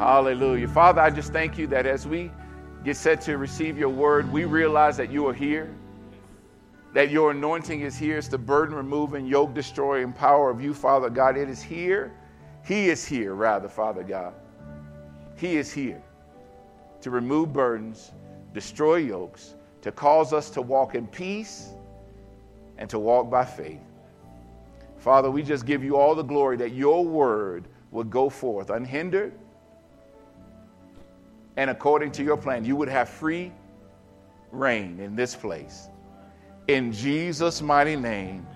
Hallelujah. Father, I just thank you that as we get set to receive your word, we realize that you are here, that your anointing is here. It's the burden removing, yoke destroying power of you, Father God. It is here. He is here, rather, Father God. He is here to remove burdens, destroy yokes, to cause us to walk in peace and to walk by faith. Father, we just give you all the glory that your word would go forth unhindered and according to your plan. You would have free reign in this place. In Jesus' mighty name.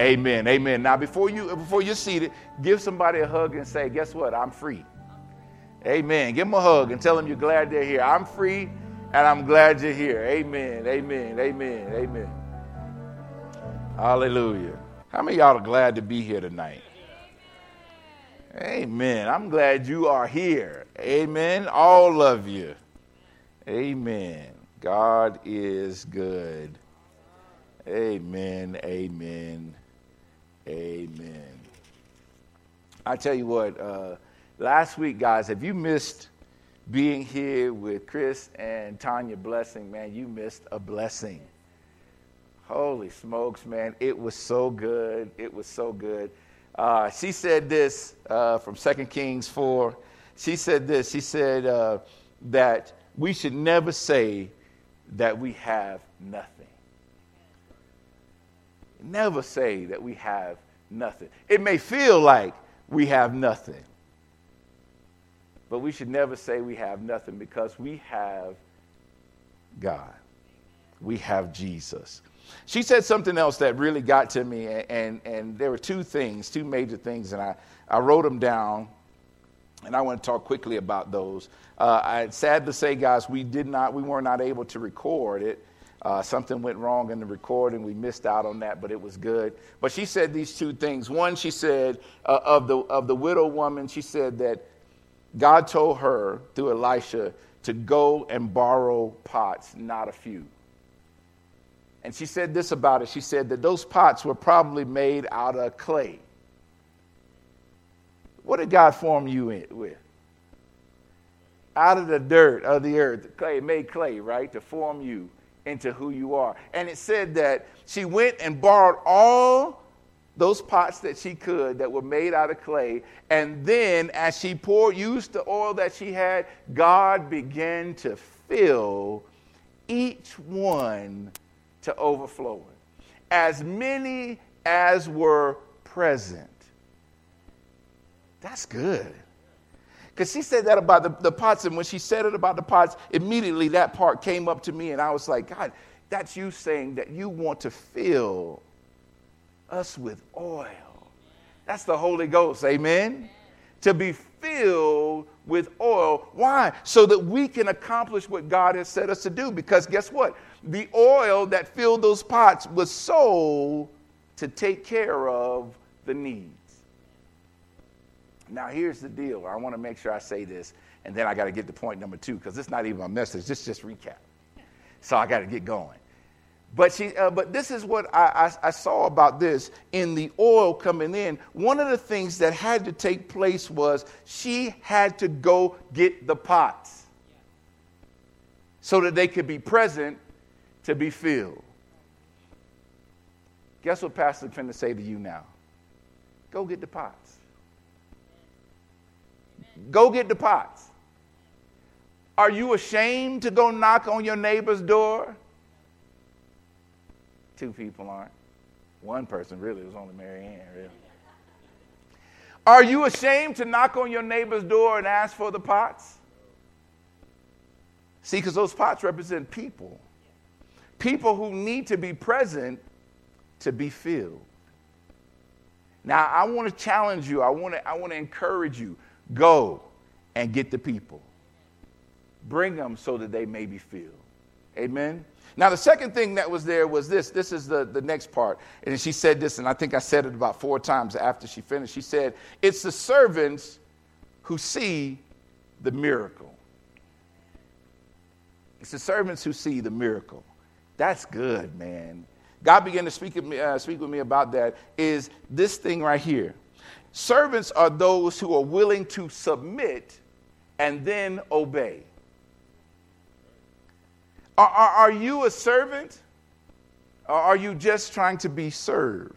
Amen. Amen. Now, before you before you're seated, give somebody a hug and say, "Guess what? I'm free." Amen. Give them a hug and tell them you're glad they're here. I'm free and I'm glad you're here. Amen. Amen. Amen. Amen. Hallelujah. How many y'all are glad to be here tonight? Amen. I'm glad you are here. Amen. All of you. Amen. God is good. Amen. Amen. Amen. I tell you what, uh, last week, guys, if you missed being here with Chris and Tanya Blessing, man, you missed a blessing. Holy smokes, man. It was so good. It was so good. Uh, she said this uh, from 2 Kings 4. She said this. She said uh, that we should never say that we have nothing. Never say that we have nothing. It may feel like we have nothing. But we should never say we have nothing because we have God. We have Jesus. She said something else that really got to me, and, and, and there were two things, two major things, and I, I wrote them down, and I want to talk quickly about those. Uh, I sad to say, guys, we did not, we were not able to record it. Uh, something went wrong in the recording. We missed out on that, but it was good. But she said these two things. One, she said uh, of the of the widow woman, she said that God told her through Elisha to go and borrow pots, not a few. And she said this about it. She said that those pots were probably made out of clay. What did God form you in, with? Out of the dirt of the earth, clay made clay, right, to form you into who you are. And it said that she went and borrowed all those pots that she could that were made out of clay. And then, as she poured, used the oil that she had, God began to fill each one to overflowing. As many as were present. That's good. Because she said that about the, the pots, and when she said it about the pots, immediately that part came up to me, and I was like, God, that's you saying that you want to fill us with oil. That's the Holy Ghost, amen? To be filled with oil. Why? So that we can accomplish what God has set us to do. Because guess what? The oil that filled those pots was sold to take care of the needs. Now, here's the deal. I want to make sure I say this, and then I got to get to point number two because it's not even a message. This just recap. So I got to get going. But, she, uh, but this is what I, I, I, saw about this in the oil coming in. One of the things that had to take place was she had to go get the pots so that they could be present to be filled. Guess what Pastor's going to say to you now? Go get the pots. Go get the pots. Are you ashamed to go knock on your neighbor's door? Two people aren't. One person really was only Mary Ann, really. Are you ashamed to knock on your neighbor's door and ask for the pots? See, because those pots represent people. People who need to be present to be filled. Now, I want to challenge you. I want to, I want to encourage you. Go and get the people. Bring them so that they may be filled. Amen. Now, the second thing that was there was this. This is the, the next part. And she said this, and I think I said it about four times after she finished. She said, It's the servants who see the miracle. It's the servants who see the miracle. That's good, man. God began to speak, me, uh, speak with me about that. Is this thing right here. Servants are those who are willing to submit and then obey. Are, are, are you a servant? Or are you just trying to be served?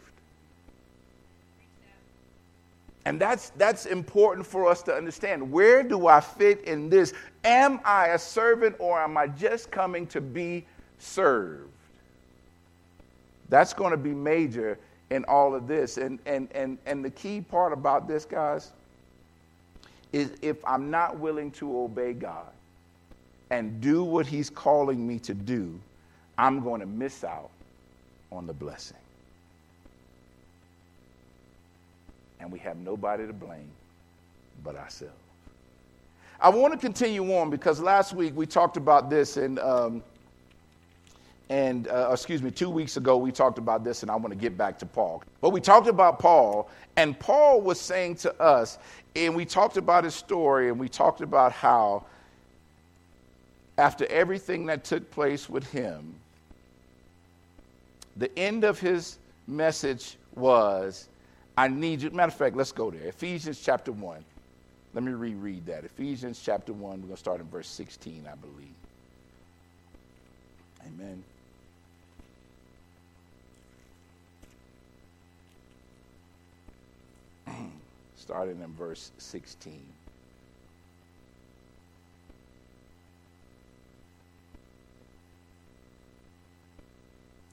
And that's, that's important for us to understand. Where do I fit in this? Am I a servant or am I just coming to be served? That's going to be major in all of this. And, and, and, and the key part about this, guys, is if I'm not willing to obey God and do what He's calling me to do, I'm going to miss out on the blessing. And we have nobody to blame but ourselves. I want to continue on because last week we talked about this, and um, and uh, excuse me, two weeks ago we talked about this, and I want to get back to Paul. But we talked about Paul, and Paul was saying to us, and we talked about his story, and we talked about how after everything that took place with him, the end of his message was, I need you. Matter of fact, let's go there. Ephesians chapter 1. Let me reread that. Ephesians chapter 1, we're going to start in verse 16, I believe. Amen. Starting in verse 16.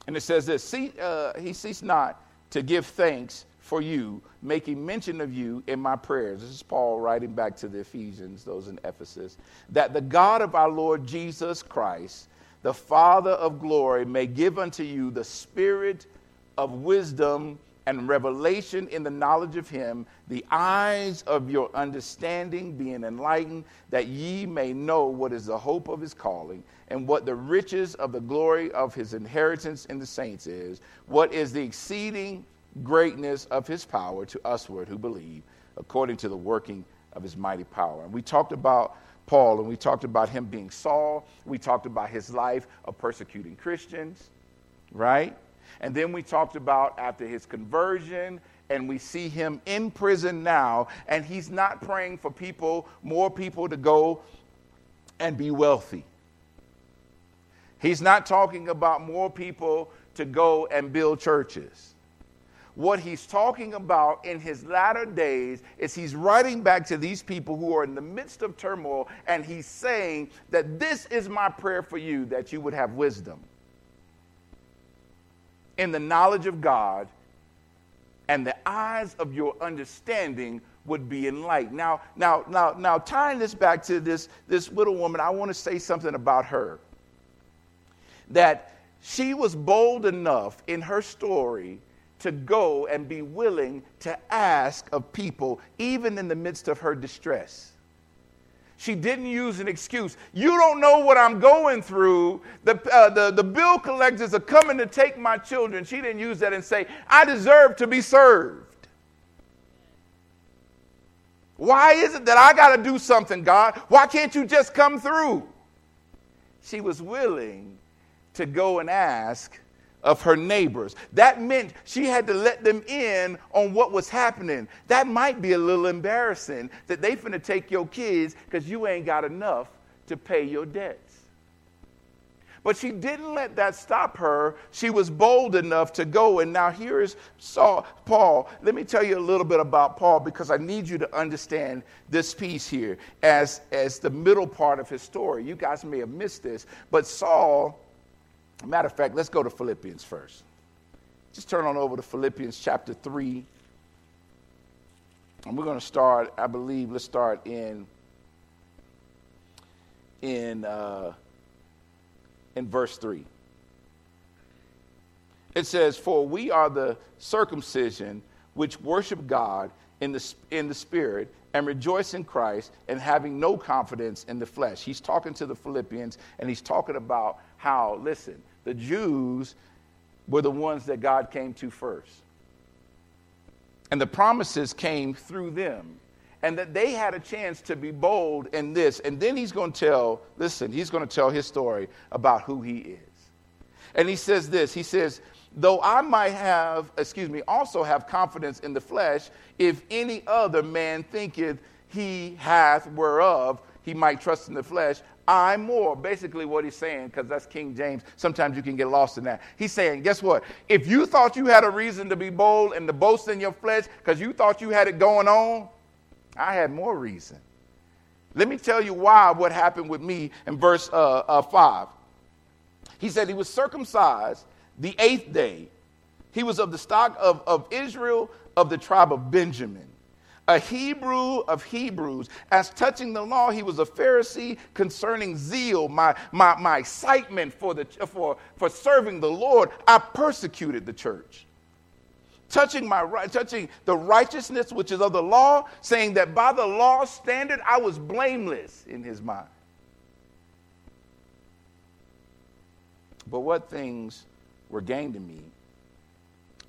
And it says this See, uh, He ceased not to give thanks for you, making mention of you in my prayers. This is Paul writing back to the Ephesians, those in Ephesus, that the God of our Lord Jesus Christ, the Father of glory, may give unto you the spirit of wisdom and revelation in the knowledge of him, the eyes of your understanding being enlightened, that ye may know what is the hope of his calling, and what the riches of the glory of his inheritance in the saints is, what is the exceeding greatness of his power to usward who believe, according to the working of his mighty power. And we talked about Paul and we talked about him being Saul. We talked about his life of persecuting Christians, right? And then we talked about after his conversion, and we see him in prison now, and he's not praying for people, more people to go and be wealthy. He's not talking about more people to go and build churches what he's talking about in his latter days is he's writing back to these people who are in the midst of turmoil, and he's saying that this is my prayer for you that you would have wisdom in the knowledge of God, and the eyes of your understanding would be enlightened. Now, now, now, now, tying this back to this, this little woman, I want to say something about her. That she was bold enough in her story to go and be willing to ask of people, even in the midst of her distress. She didn't use an excuse. You don't know what I'm going through. The, uh, the, the bill collectors are coming to take my children. She didn't use that and say, I deserve to be served. Why is it that I got to do something, God? Why can't you just come through? She was willing to go and ask of her neighbors. That meant she had to let them in on what was happening. That might be a little embarrassing that they finna take your kids because you ain't got enough to pay your debts. But she didn't let that stop her. She was bold enough to go. And now here is Saul, Paul. Let me tell you a little bit about Paul because I need you to understand this piece here as, as the middle part of his story. You guys may have missed this, but Saul Matter of fact, let's go to Philippians first. Just turn on over to Philippians chapter 3. And we're going to start, I believe, let's start in in uh, in verse 3. It says, For we are the circumcision which worship God in the, in the spirit and rejoice in Christ and having no confidence in the flesh. He's talking to the Philippians and he's talking about how, listen, the Jews were the ones that God came to first. And the promises came through them. And that they had a chance to be bold in this. And then he's going to tell, listen, he's going to tell his story about who he is. And he says this He says, Though I might have, excuse me, also have confidence in the flesh, if any other man thinketh he hath whereof he might trust in the flesh, I more. Basically, what he's saying, because that's King James, sometimes you can get lost in that. He's saying, guess what? If you thought you had a reason to be bold and to boast in your flesh because you thought you had it going on, I had more reason. Let me tell you why what happened with me in verse uh, uh, 5. He said he was circumcised the eighth day. He was of the stock of, of Israel of the tribe of Benjamin a Hebrew of Hebrews. As touching the law, he was a Pharisee concerning zeal, my, my, my excitement for, the, for, for serving the Lord. I persecuted the church. Touching, my, touching the righteousness which is of the law, saying that by the law standard I was blameless in his mind. But what things were gained to me,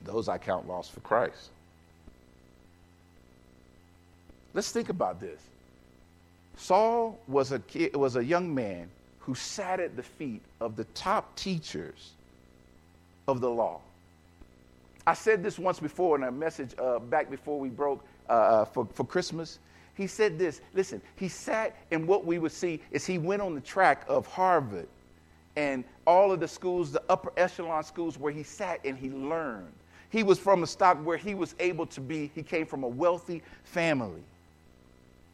those I count lost for Christ. Let's think about this. Saul was a, kid, was a young man who sat at the feet of the top teachers of the law. I said this once before in a message uh, back before we broke uh, uh, for, for Christmas. He said this listen, he sat, and what we would see is he went on the track of Harvard and all of the schools, the upper echelon schools, where he sat and he learned. He was from a stock where he was able to be, he came from a wealthy family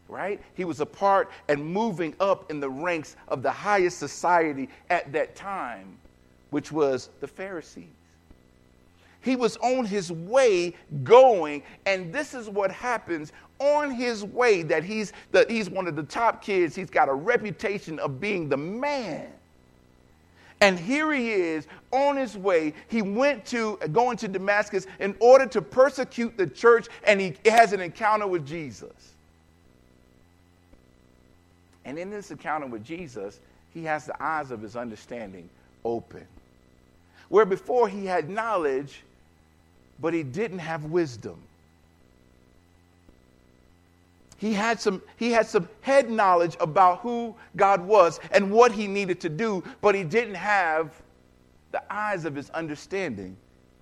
right? He was a part and moving up in the ranks of the highest society at that time, which was the Pharisees. He was on his way going, and this is what happens on his way that he's, the, he's one of the top kids. He's got a reputation of being the man. And here he is on his way. He went to going to Damascus in order to persecute the church, and he has an encounter with Jesus. And in this encounter with Jesus, he has the eyes of his understanding open. Where before he had knowledge, but he didn't have wisdom. He had, some, he had some head knowledge about who God was and what he needed to do, but he didn't have the eyes of his understanding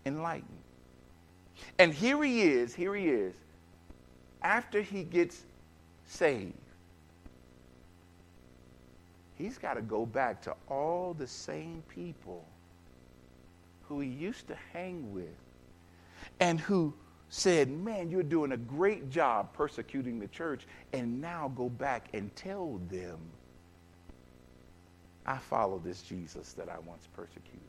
enlightened. And here he is, here he is, after he gets saved he's got to go back to all the same people who he used to hang with and who said, Man, you're doing a great job persecuting the church, and now go back and tell them, I follow this Jesus that I once persecuted.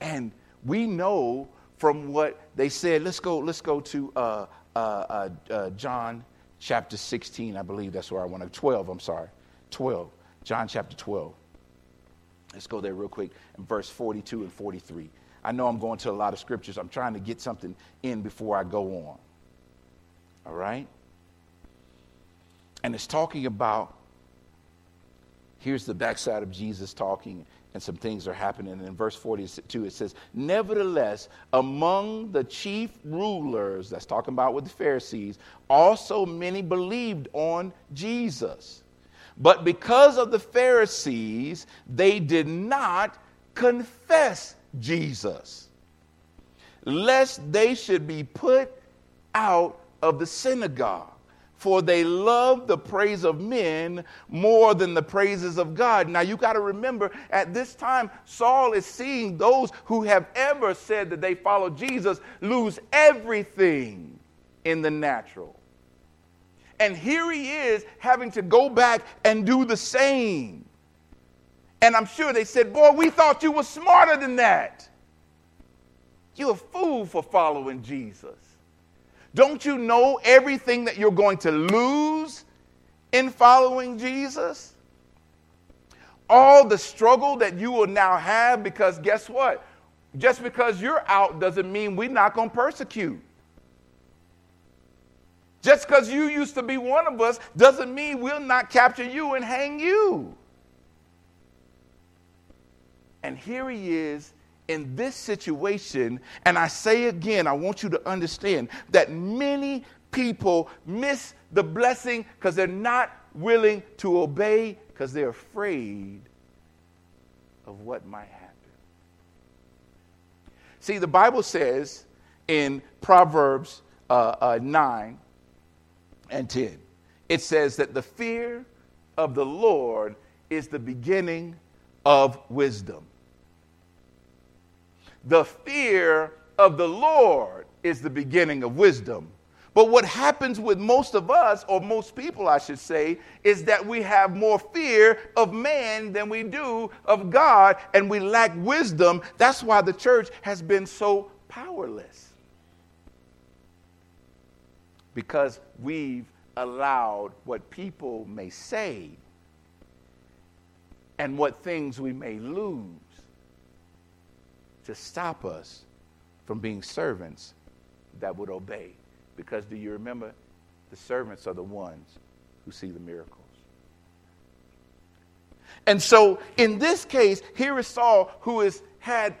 And we know from what they said, let's go, let's go to uh, uh, uh, uh John chapter 16, I believe that's where I want to, 12, I'm sorry, 12, John chapter 12. Let's go there real quick in verse 42 and 43. I know I'm going to a lot of scriptures. I'm trying to get something in before I go on. All right? And it's talking about, here's the backside of Jesus talking and some things are happening. And in verse 42, it says, Nevertheless, among the chief rulers, that's talking about with the Pharisees, also many believed on Jesus. But because of the Pharisees, they did not confess Jesus, lest they should be put out of the synagogue for they love the praise of men more than the praises of God. Now you got to remember at this time, Saul is seeing those who have ever said that they follow Jesus lose everything in the natural. And here he is having to go back and do the same. And I'm sure they said, Boy, we thought you were smarter than that. You're a fool for following Jesus. Don't you know everything that you're going to lose in following Jesus? All the struggle that you will now have because guess what? Just because you're out doesn't mean we're not going to persecute. Just because you used to be one of us doesn't mean we'll not capture you and hang you. And here he is in this situation, and I say again, I want you to understand that many people miss the blessing because they're not willing to obey because they're afraid of what might happen. See, the Bible says in Proverbs uh, uh, 9 and 10 it says that the fear of the Lord is the beginning of wisdom. The fear of the Lord is the beginning of wisdom. But what happens with most of us, or most people, I should say, is that we have more fear of man than we do of God, and we lack wisdom. That's why the church has been so powerless. Because we've allowed what people may say and what things we may lose to stop us from being servants that would obey. Because do you remember? The servants are the ones who see the miracles. And so in this case, here is Saul who has had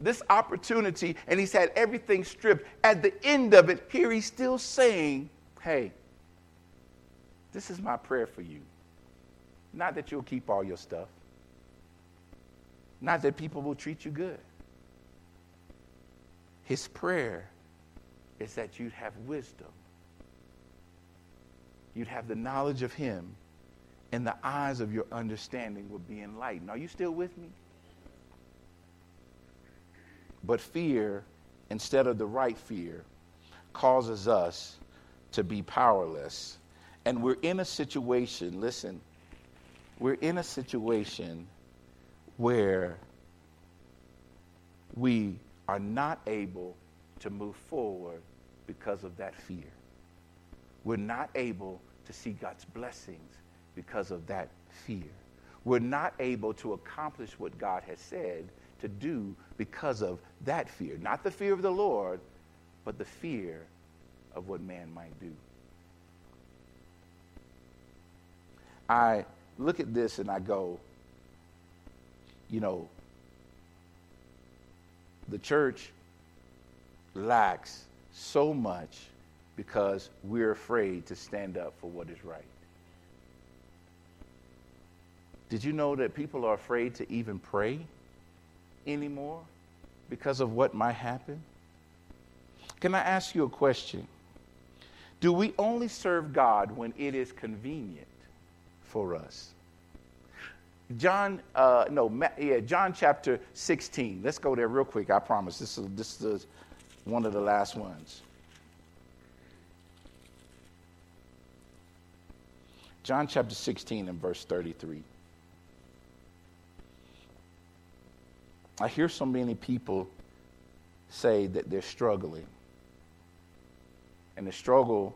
this opportunity and he's had everything stripped. At the end of it, here he's still saying, Hey, this is my prayer for you. Not that you'll keep all your stuff, not that people will treat you good. His prayer is that you'd have wisdom. You'd have the knowledge of Him, and the eyes of your understanding would be enlightened. Are you still with me? But fear, instead of the right fear, causes us to be powerless. And we're in a situation, listen, we're in a situation where we are not able to move forward because of that fear. We're not able to see God's blessings because of that fear. We're not able to accomplish what God has said to do because of that fear. Not the fear of the Lord, but the fear of what man might do. I look at this and I go, you know, the church lacks so much because we're afraid to stand up for what is right. Did you know that people are afraid to even pray anymore because of what might happen? Can I ask you a question? Do we only serve God when it is convenient for us? John, uh, no, yeah, John chapter 16. Let's go there real quick. I promise. This is, this is one of the last ones. John chapter 16 and verse 33. I hear so many people say that they're struggling. And the struggle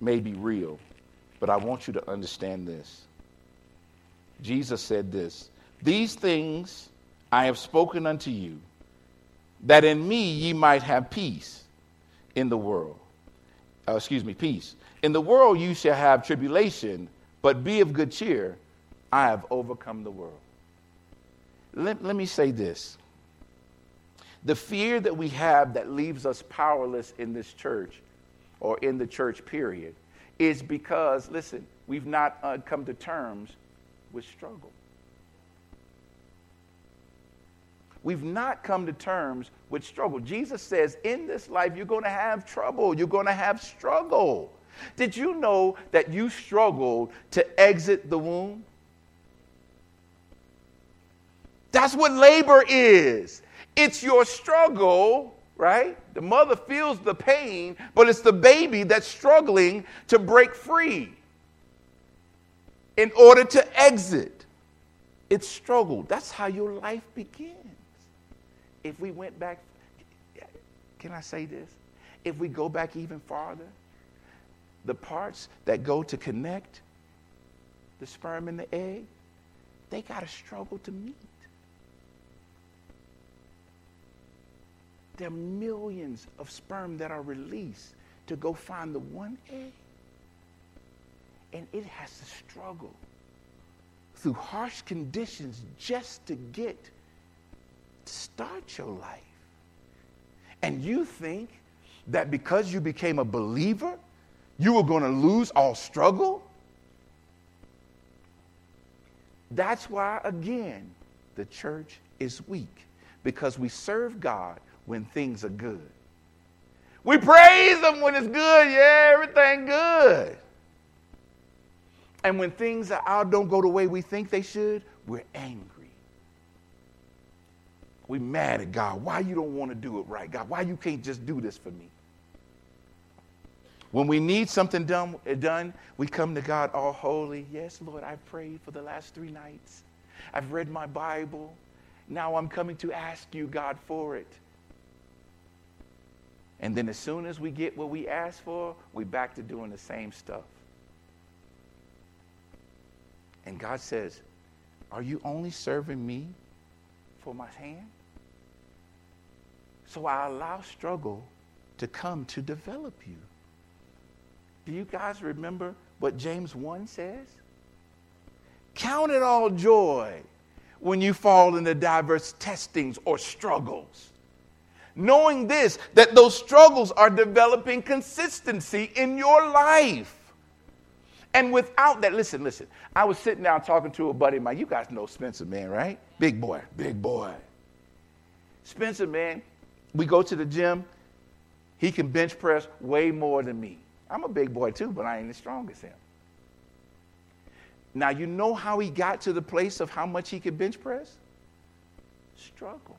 may be real, but I want you to understand this. Jesus said this These things I have spoken unto you, that in me ye might have peace in the world. Uh, excuse me, peace. In the world you shall have tribulation, but be of good cheer. I have overcome the world. Let, let me say this. The fear that we have that leaves us powerless in this church or in the church period is because, listen, we've not uh, come to terms with struggle. We've not come to terms with struggle. Jesus says, in this life, you're going to have trouble, you're going to have struggle. Did you know that you struggled to exit the womb? That's what labor is. It's your struggle, right? The mother feels the pain, but it's the baby that's struggling to break free in order to exit. It's struggle. That's how your life begins. If we went back, can I say this? If we go back even farther, the parts that go to connect the sperm and the egg, they got to struggle to meet. There are millions of sperm that are released to go find the one egg and it has to struggle through harsh conditions just to get to start your life. And you think that because you became a believer, you were going to lose all struggle? That's why, again, the church is weak because we serve God when things are good. We praise Him when it's good. Yeah, everything good. And when things out don't go the way we think they should, we're angry. We mad at God. Why you don't want to do it right, God? Why you can't just do this for me? When we need something done, eh, done, we come to God all holy. Yes, Lord, I've prayed for the last three nights. I've read my Bible. Now I'm coming to ask you, God, for it. And then as soon as we get what we ask for, we're back to doing the same stuff. And God says, Are you only serving me for my hand? So I allow struggle to come to develop you. Do you guys remember what James 1 says? Count it all joy when you fall into diverse testings or struggles. Knowing this, that those struggles are developing consistency in your life. And without that, listen, listen. I was sitting down talking to a buddy of mine. You guys know Spencer, man, right? Big boy, big boy. Spencer, man, we go to the gym. He can bench press way more than me. I'm a big boy too, but I ain't as strong as him. Now, you know how he got to the place of how much he could bench press? Struggle.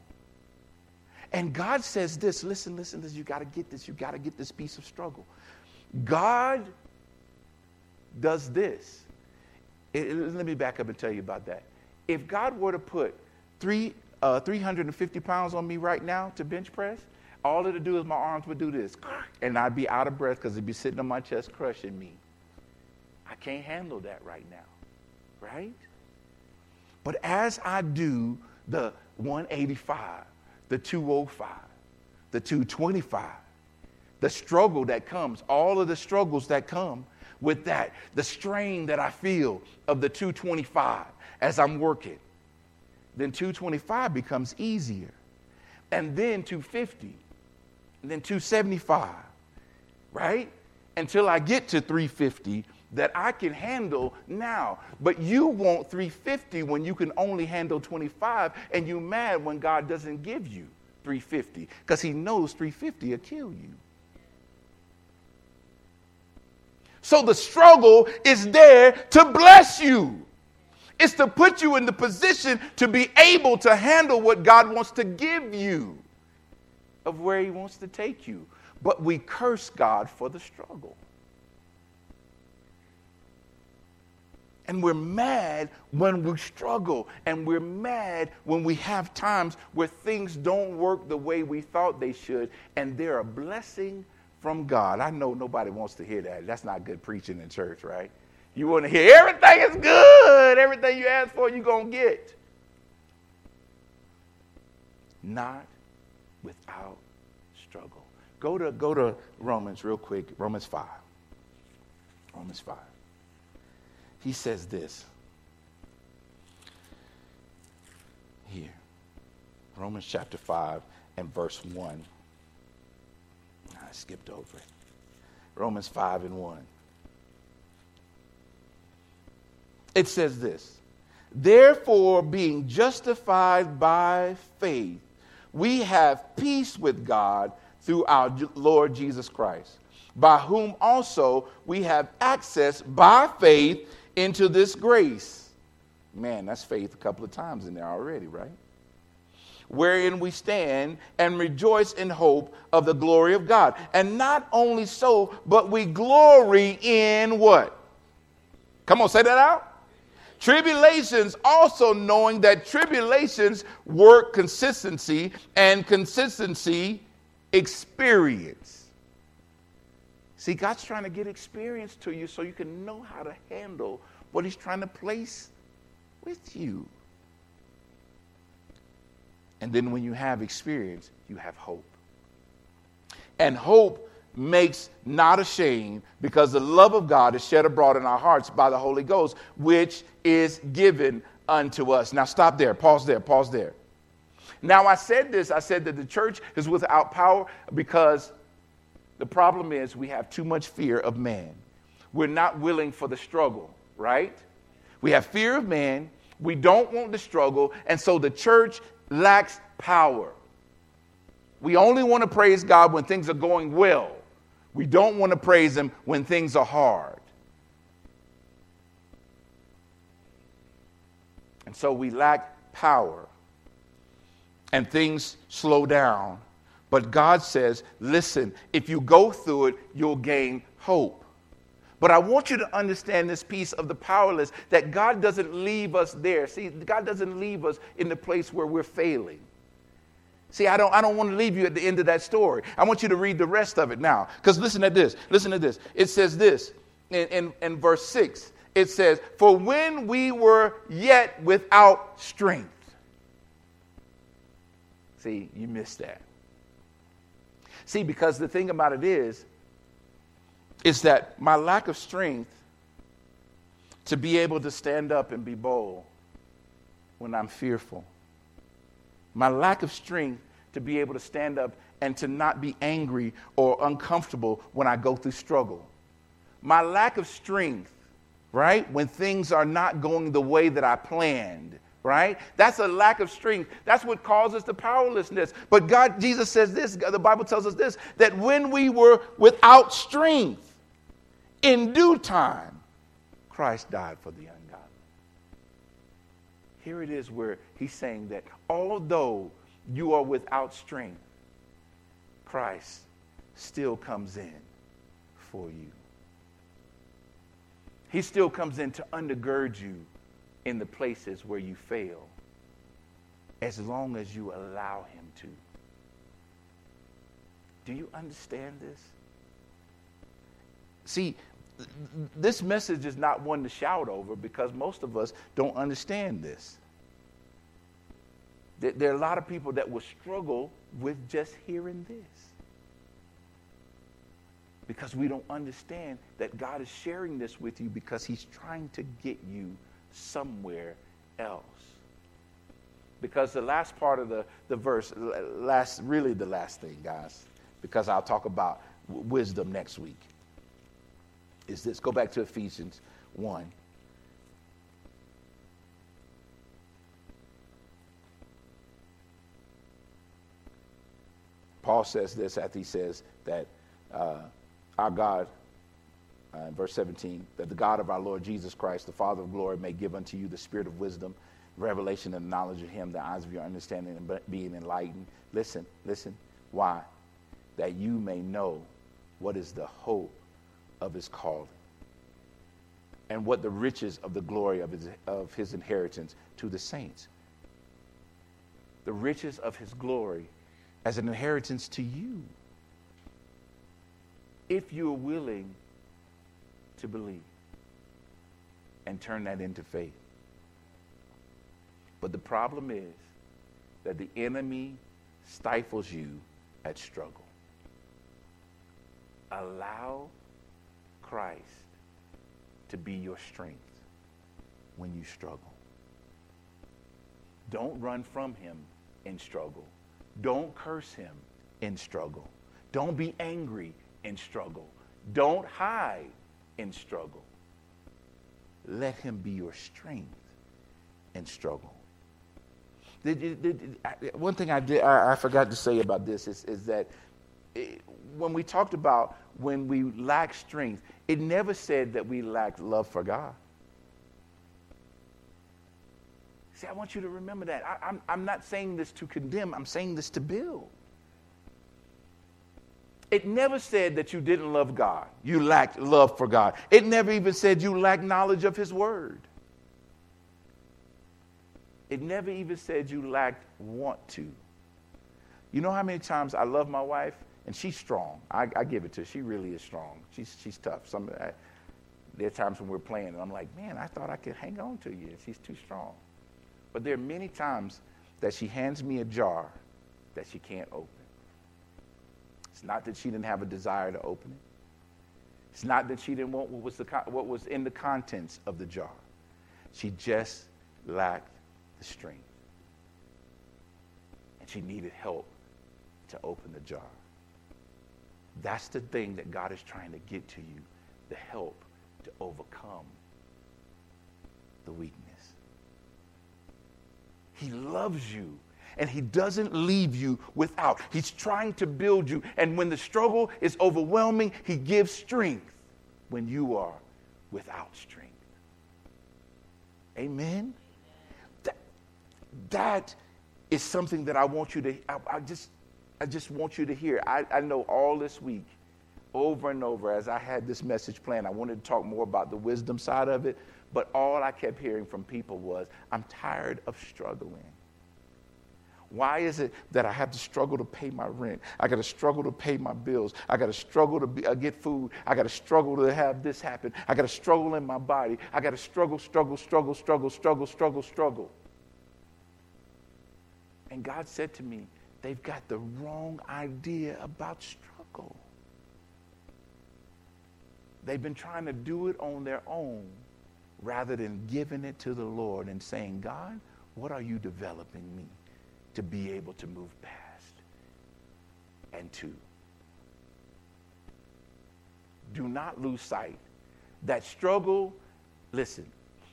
And God says this listen, listen, listen, you got to get this. You got to get this piece of struggle. God does this. It, let me back up and tell you about that. If God were to put three, uh, 350 pounds on me right now to bench press, all it'd do is my arms would do this, and I'd be out of breath because it'd be sitting on my chest crushing me. I can't handle that right now, right? But as I do the 185, the 205, the 225, the struggle that comes, all of the struggles that come with that, the strain that I feel of the 225 as I'm working, then 225 becomes easier. And then 250, and then 275, right? Until I get to 350 that I can handle now. But you want 350 when you can only handle 25, and you mad when God doesn't give you 350 because He knows 350 will kill you. So the struggle is there to bless you. It's to put you in the position to be able to handle what God wants to give you, of where He wants to take you. But we curse God for the struggle. And we're mad when we struggle. And we're mad when we have times where things don't work the way we thought they should. And they're a blessing from God. I know nobody wants to hear that. That's not good preaching in church, right? You want to hear everything is good, everything you ask for, you're going to get. Not without struggle. Go to, go to Romans real quick, Romans 5. Romans 5 he says this here Romans chapter 5 and verse 1. Skipped over it. Romans 5 and 1. It says this Therefore, being justified by faith, we have peace with God through our Lord Jesus Christ, by whom also we have access by faith into this grace. Man, that's faith a couple of times in there already, right? Wherein we stand and rejoice in hope of the glory of God. And not only so, but we glory in what? Come on, say that out. Tribulations, also knowing that tribulations work consistency and consistency experience. See, God's trying to get experience to you so you can know how to handle what He's trying to place with you. And then when you have experience, you have hope. And hope makes not ashamed because the love of God is shed abroad in our hearts by the Holy Ghost, which is given unto us. Now, stop there. Pause there. Pause there. Now, I said this I said that the church is without power because the problem is we have too much fear of man. We're not willing for the struggle, right? We have fear of man. We don't want the struggle. And so the church lacks power. We only want to praise God when things are going well. We don't want to praise Him when things are hard. And so we lack power and things slow down. But God says, listen, if you go through it, you'll gain hope. But I want you to understand this piece of the powerless that God doesn't leave us there. See, God doesn't leave us in the place where we're failing. See, I don't, I don't want to leave you at the end of that story. I want you to read the rest of it now. Because listen to this. Listen to this. It says this in, in, in verse 6. It says, For when we were yet without strength. See, you missed that. See, because the thing about it is, is that my lack of strength to be able to stand up and be bold when I'm fearful. My lack of strength to be able to stand up and to not be angry or uncomfortable when I go through struggle. My lack of strength, right, when things are not going the way that I planned right? That's a lack of strength. That's what causes the powerlessness. But God, Jesus says this, the Bible tells us this, that when we were without strength, in due time, Christ died for the ungodly. Here it is where he's saying that although you are without strength, Christ still comes in for you. He still comes in to undergird you in the places where you fail as long as you allow Him to. Do you understand this? See, this message is not one to shout over because most of us don't understand this. There are a lot of people that will struggle with just hearing this because we don't understand that God is sharing this with you because He's trying to get you somewhere else. Because the last part of the, the verse, last, really the last thing, guys, because I'll talk about wisdom next week, is this. Go back to Ephesians 1. Paul says this after he says that uh, our God uh, in verse 17, that the God of our Lord Jesus Christ, the Father of glory, may give unto you the spirit of wisdom, revelation, and knowledge of him, the eyes of your understanding and being enlightened. Listen, listen. Why? That you may know what is the hope of his calling and what the riches of the glory of his, of his inheritance to the saints. The riches of his glory as an inheritance to you. If you're willing to believe and turn that into faith. But the problem is that the enemy stifles you at struggle. Allow Christ to be your strength when you struggle. Don't run from him in struggle. Don't curse him in struggle. Don't be angry in struggle. Don't hide in struggle. Let him be your strength in struggle. One thing I, did, I forgot to say about this is, is that when we talked about when we lack strength, it never said that we lacked love for God. See, I want you to remember that. I, I'm, I'm not saying this to condemn, I'm saying this to build. It never said that you didn't love God, you lacked love for God. It never even said you lacked knowledge of His Word. It never even said you lacked want to. You know how many times I love my wife? And she's strong. I, I give it to her. She really is strong. She's, she's tough. Some, I, there are times when we're playing, and I'm like, man, I thought I could hang on to you. She's too strong. But there are many times that she hands me a jar that she can't open. It's not that she didn't have a desire to open it. It's not that she didn't want what was, the, what was in the contents of the jar. She just lacked the strength. And she needed help to open the jar. That's the thing that God is trying to get to you the help to overcome the weakness. He loves you and He doesn't leave you without. He's trying to build you. And when the struggle is overwhelming, He gives strength when you are without strength. Amen? that is something that I want you to, I, I just, I just want you to hear. I, I know all this week, over and over, as I had this message planned, I wanted to talk more about the wisdom side of it, but all I kept hearing from people was, I'm tired of struggling. Why is it that I have to struggle to pay my rent? I got to struggle to pay my bills. I got to struggle to be, uh, get food. I got to struggle to have this happen. I got to struggle in my body. I got to struggle, struggle, struggle, struggle, struggle, struggle, struggle. And God said to me, they've got the wrong idea about struggle. They've been trying to do it on their own rather than giving it to the Lord and saying, God, what are you developing me to be able to move past and to? Do not lose sight that struggle, listen,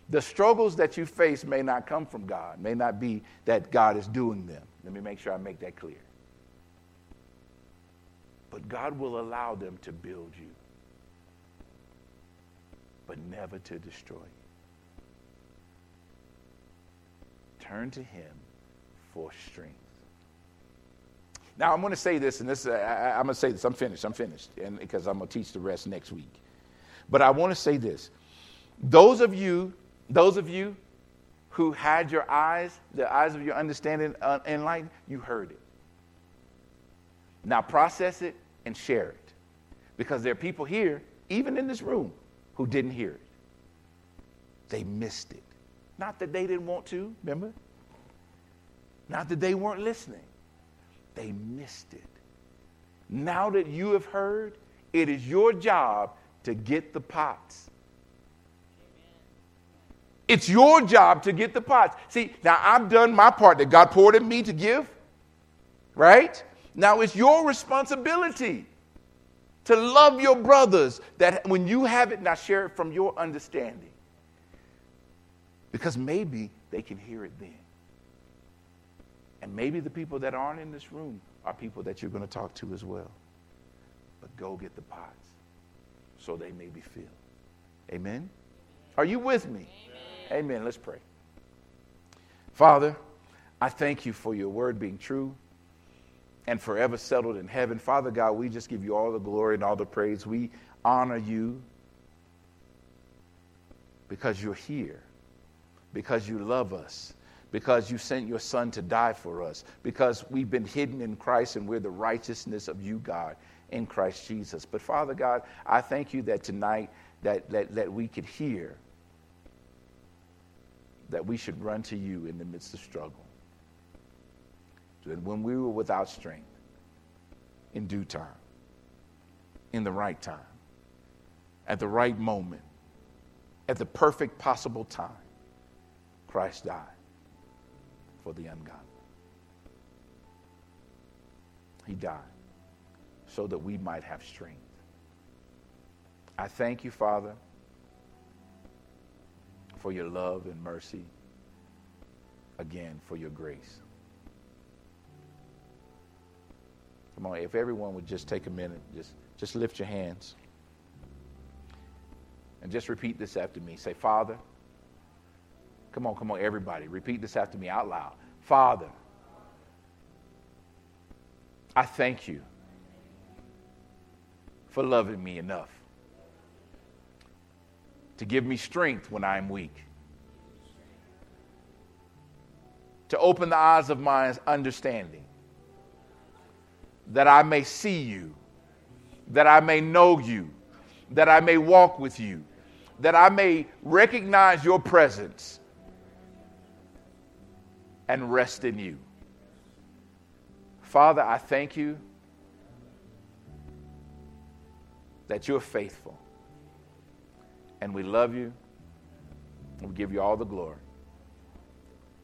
the struggles that you face may not come from God, may not be that God is doing them. Let me make sure I make that clear. But God will allow them to build you, but never to destroy you. Turn to Him for strength. Now, I'm going to say this, and this, I, am going to say this. I'm finished. I'm finished, and because I'm going to teach the rest next week. But I want to say this: those of you those of you who had your eyes, the eyes of your understanding uh, enlightened, you heard it. Now process it and share it. Because there are people here, even in this room, who didn't hear it. They missed it. Not that they didn't want to, remember? Not that they weren't listening. They missed it. Now that you have heard, it is your job to get the pots it's your job to get the pots. See, now I've done my part that God poured in me to give, right? Now it's your responsibility to love your brothers that when you have it, now share it from your understanding. Because maybe they can hear it then. And maybe the people that aren't in this room are people that you're going to talk to as well. But go get the pots so they may be filled. Amen? Are you with me? Amen. Let's pray. Father, I thank you for your word being true and forever settled in heaven. Father God, we just give you all the glory and all the praise. We honor you because you're here, because you love us, because you sent your son to die for us, because we've been hidden in Christ and we're the righteousness of you, God, in Christ Jesus. But Father God, I thank you that tonight that, that, that we could hear that we should run to you in the midst of struggle. When we were without strength, in due time, in the right time, at the right moment, at the perfect possible time, Christ died for the ungodly. He died so that we might have strength. I thank you, Father for your love and mercy. Again, for your grace. Come on, if everyone would just take a minute, just, just lift your hands. And just repeat this after me. Say, Father, come on, come on, everybody. Repeat this after me out loud. Father, I thank you for loving me enough to give me strength when I am weak, to open the eyes of my understanding, that I may see you, that I may know you, that I may walk with you, that I may recognize your presence and rest in you. Father, I thank you that you're faithful and we love you. We give you all the glory.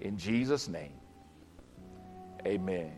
In Jesus' name, amen.